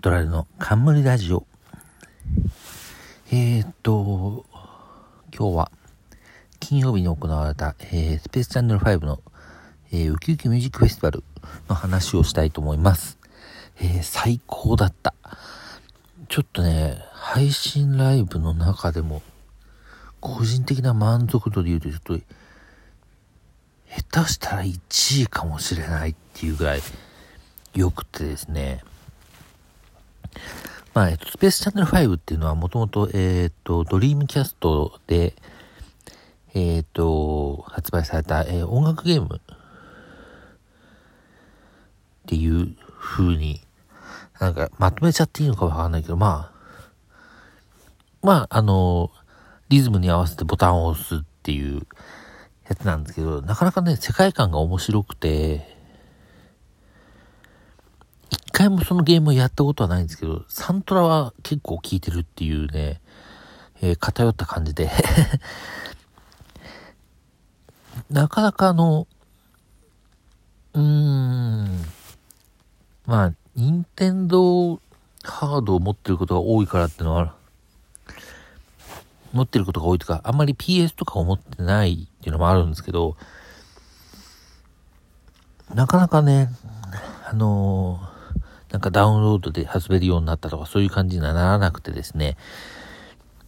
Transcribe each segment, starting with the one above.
トラルの冠ラジオ。えー、っと、今日は金曜日に行われた、えー、スペースチャンネル5の、えー、ウキウキミュージックフェスティバルの話をしたいと思います。えー、最高だった。ちょっとね、配信ライブの中でも、個人的な満足度で言うとちょっと、下手したら1位かもしれないっていうぐらい良くてですね。まあ、えっと、スペースチャンネル5っていうのはもともと、えっと、ドリームキャストで、えっと、発売された、えー、音楽ゲーム。っていう風に、なんかまとめちゃっていいのかわかんないけど、まあ、まあ、あの、リズムに合わせてボタンを押すっていうやつなんですけど、なかなかね、世界観が面白くて、回もそのゲームをやったことはないんですけど、サントラは結構効いてるっていうね、えー、偏った感じで。なかなかあの、うーん、まあ、任天堂ハードを持ってることが多いからってのは、持ってることが多いとか、あんまり PS とかを持ってないっていうのもあるんですけど、なかなかね、あのーなんかダウンロードで遊べるようになったとかそういう感じにはならなくてですね、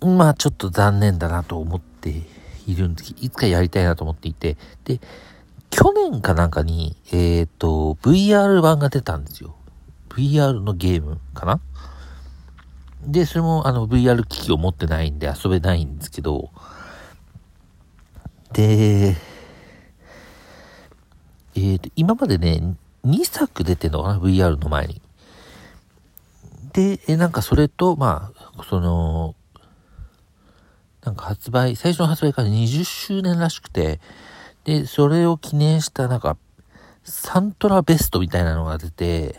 まあちょっと残念だなと思っているんですいつかやりたいなと思っていて、で、去年かなんかに、えっ、ー、と、VR 版が出たんですよ。VR のゲームかな？で、それもあの VR 機器を持ってないんで遊べないんですけど、で、えっ、ー、と、今までね、2作出てんのかな ?VR の前に。で、え、なんかそれと、まあ、その、なんか発売、最初の発売から20周年らしくて、で、それを記念したなんか、サントラベストみたいなのが出て、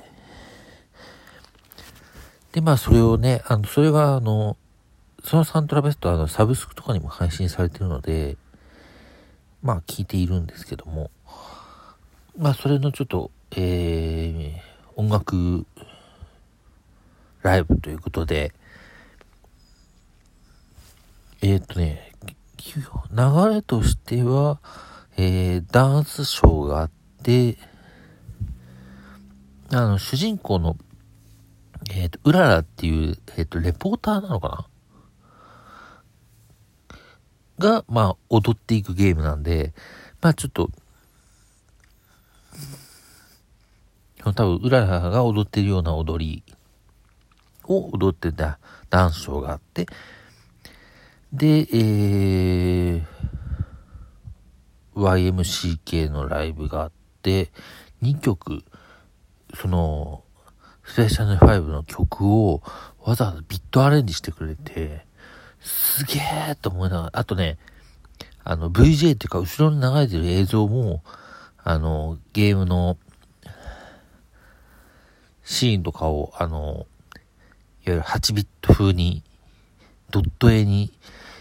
で、まあそれをね、あの、それはあの、そのサントラベストはあの、サブスクとかにも配信されてるので、まあ聞いているんですけども、まあそれのちょっと、えー、音楽ライブということで、えっ、ー、とね、流れとしては、えー、ダンスショーがあって、あの、主人公の、えっ、ー、と、うららっていう、えっ、ー、と、レポーターなのかな？が、まあ、踊っていくゲームなんで、まあ、ちょっと、多分、うららが踊ってるような踊りを踊ってたダンスショーがあって、で、えー、YMCK のライブがあって、2曲、その、スペシャル5の曲をわざわざビットアレンジしてくれて、すげえと思いながら、あとね、あの VJ っていうか後ろに流れてる映像も、あの、ゲームのシーンとかを、あの、わゆる8ビット風に、ドット絵に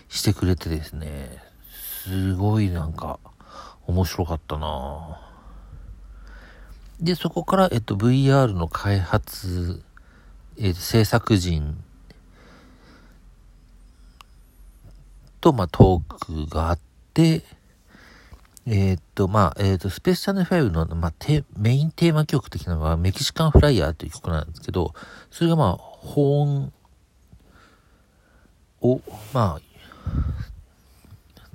してくれてですね、すごいなんか、面白かったな。で、そこから、えっと、VR の開発、えっと、制作人と、まあ、トークがあって、えー、っと、まあ、えー、っと、スペースチャンネル5の、まあ、メインテーマ曲的なのはメキシカンフライヤーという曲なんですけど、それがまあ、保温を、まあ、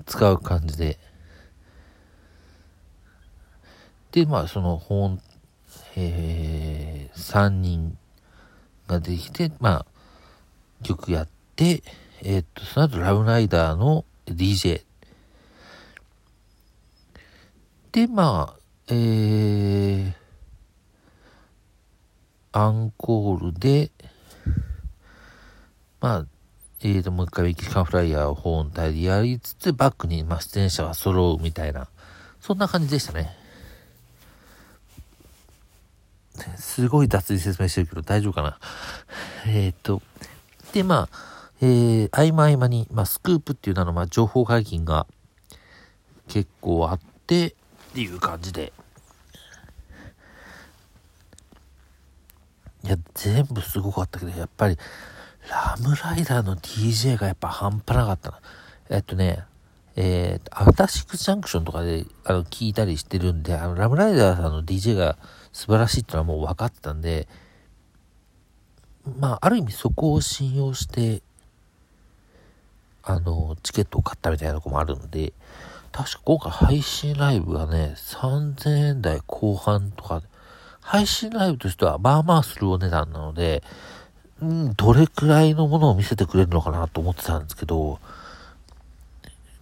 使う感じで、で、まあ、その保温、えー、3人ができて、まあ、曲やって、えー、っと、その後、ラブライダーの DJ で、まあ、えー、アンコールで、まあ、えーと、もう一回メキシカンフライヤーを本体でやりつつ、バックに、まあ、出演者は揃うみたいな、そんな感じでしたね。すごい雑に説明してるけど大丈夫かな。えっ、ー、と、で、まあ、えー、合間合間に、まあ、スクープっていう名の、まあ、情報解禁が結構あって、っていう感じで。いや、全部すごかったけど、やっぱり、ラムライダーの DJ がやっぱ半端なかったな。えっとね、えー、アフターシックスジャンクションとかで、あの、聞いたりしてるんで、あの、ラムライダーさんの DJ が素晴らしいってのはもう分かってたんで、まあ、ある意味そこを信用して、あの、チケットを買ったみたいなとこもあるんで、確か今回配信ライブがね、3000円台後半とか、配信ライブとしてはまあまあするお値段なので、うん、どれくらいのものを見せてくれるのかなと思ってたんですけど、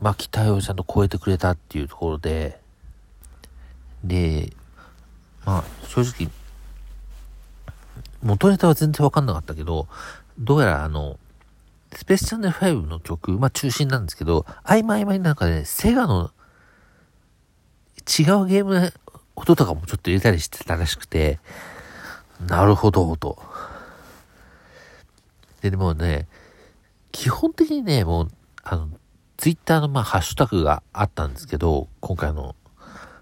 まあ期待をちゃんと超えてくれたっていうところで、で、まあ正直、元ネタは全然わかんなかったけど、どうやらあの、スペースチャンネル5の曲、まあ中心なんですけど、合間合間になんかね、セガの違うゲームの音とかもちょっと入れたりしてたらしくて、なるほど、と。で、でもね、基本的にね、もう、あの、ツイッターのまあハッシュタグがあったんですけど、今回の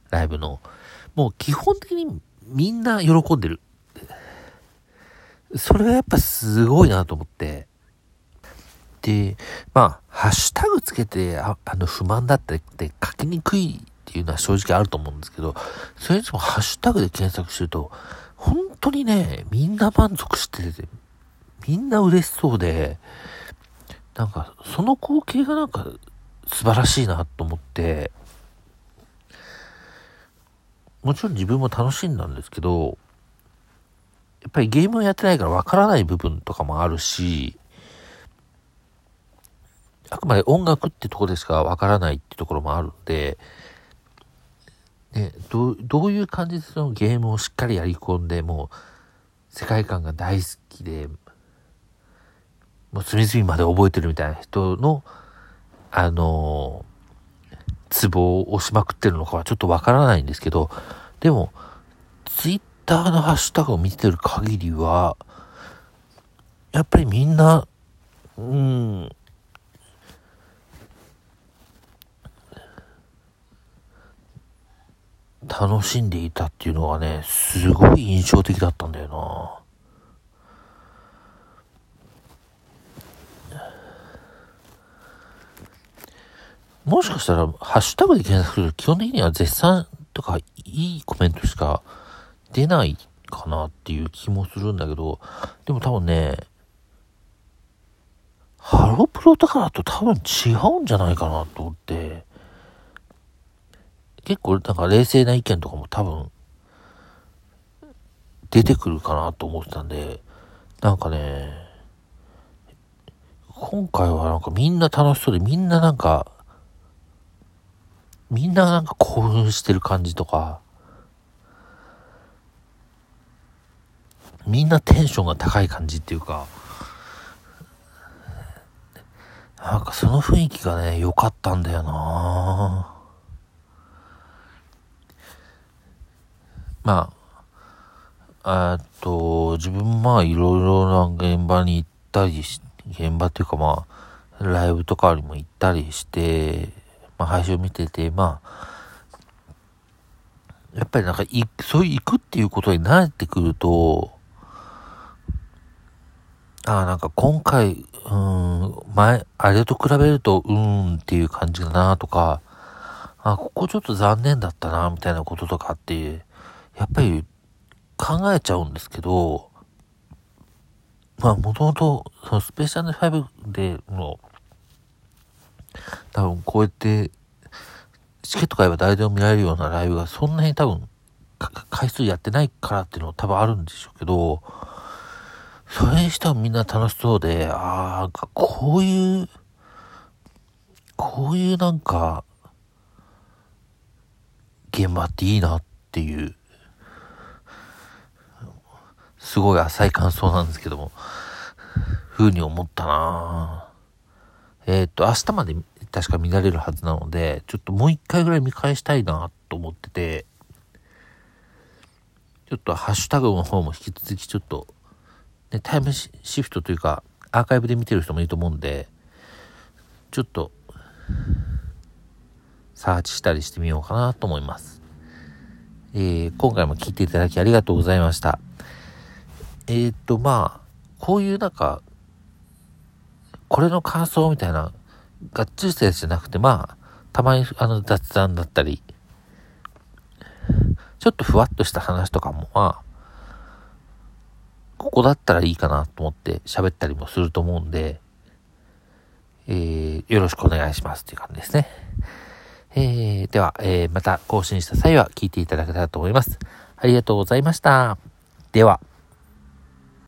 ライブの、もう基本的にみんな喜んでる。それがやっぱすごいなと思って。で、まあ、ハッシュタグつけて、ああの、不満だったりって書きにくいっていうのは正直あると思うんですけど、それにしてもハッシュタグで検索すると、本当にね、みんな満足してて、みんな嬉しそうで、なんか、その光景がなんか素晴らしいなと思って、もちろん自分も楽しんだんですけど、やっぱりゲームをやってないからわからない部分とかもあるし、あくまで音楽ってとこでしかわからないってところもあるんで、ね、ど、どういう感じでそのゲームをしっかりやり込んで、もう、世界観が大好きで、もう隅々まで覚えてるみたいな人の、あのツボを押しまくってるのかはちょっとわからないんですけど、でも、ツイッターのハッシュタグを見てる限りは、やっぱりみんな、うん、楽しんでいたっていうのがね、すごい印象的だったんだよな。もしかしたら、ハッシュタグで検索すると基本的には絶賛とかいいコメントしか出ないかなっていう気もするんだけど、でも多分ね、ハロプロとかだと多分違うんじゃないかなと思って、結構なんか冷静な意見とかも多分出てくるかなと思ってたんで、なんかね、今回はなんかみんな楽しそうでみんななんかみんななんか興奮してる感じとか、みんなテンションが高い感じっていうか、なんかその雰囲気がね、良かったんだよなぁ。まあ、えっと、自分まあいろいろな現場に行ったりし、現場っていうかまあ、ライブとかにも行ったりして、まあ、配信を見てて、まあ、やっぱりなんかい、そういう行くっていうことに慣れてくると、ああ、なんか今回、うん、前、あれと比べると、うーんっていう感じだなとか、あ、ここちょっと残念だったな、みたいなこととかって、やっぱり考えちゃうんですけど、まあ、もともと、そのスペシャル5での、多分こうやってチケット買えば誰でも見られるようなライブがそんなに多分回数やってないからっていうのは多分あるんでしょうけど、それにしてもみんな楽しそうで、ああ、こういう、こういうなんか、現場っていいなっていう、すごい浅い感想なんですけども、ふうに思ったなえっ、と、明日まで確か見られるはずなので、ちょっともう一回ぐらい見返したいなと思ってて、ちょっとハッシュタグの方も引き続きちょっと、ね、タイムシフトというか、アーカイブで見てる人もいると思うんで、ちょっと、サーチしたりしてみようかなと思います。えー、今回も聞いていただきありがとうございました。えっ、と、まあ、こういうなんか、これの感想みたいな、がっちりしたやつじゃなくて、まあ、たまにあの雑談だったり、ちょっとふわっとした話とかも、まあ、ここだったらいいかなと思って喋ったりもすると思うんで、えー、よろしくお願いしますっていう感じですね。えー、では、えー、また更新した際は聞いていただけたらと思います。ありがとうございました。では。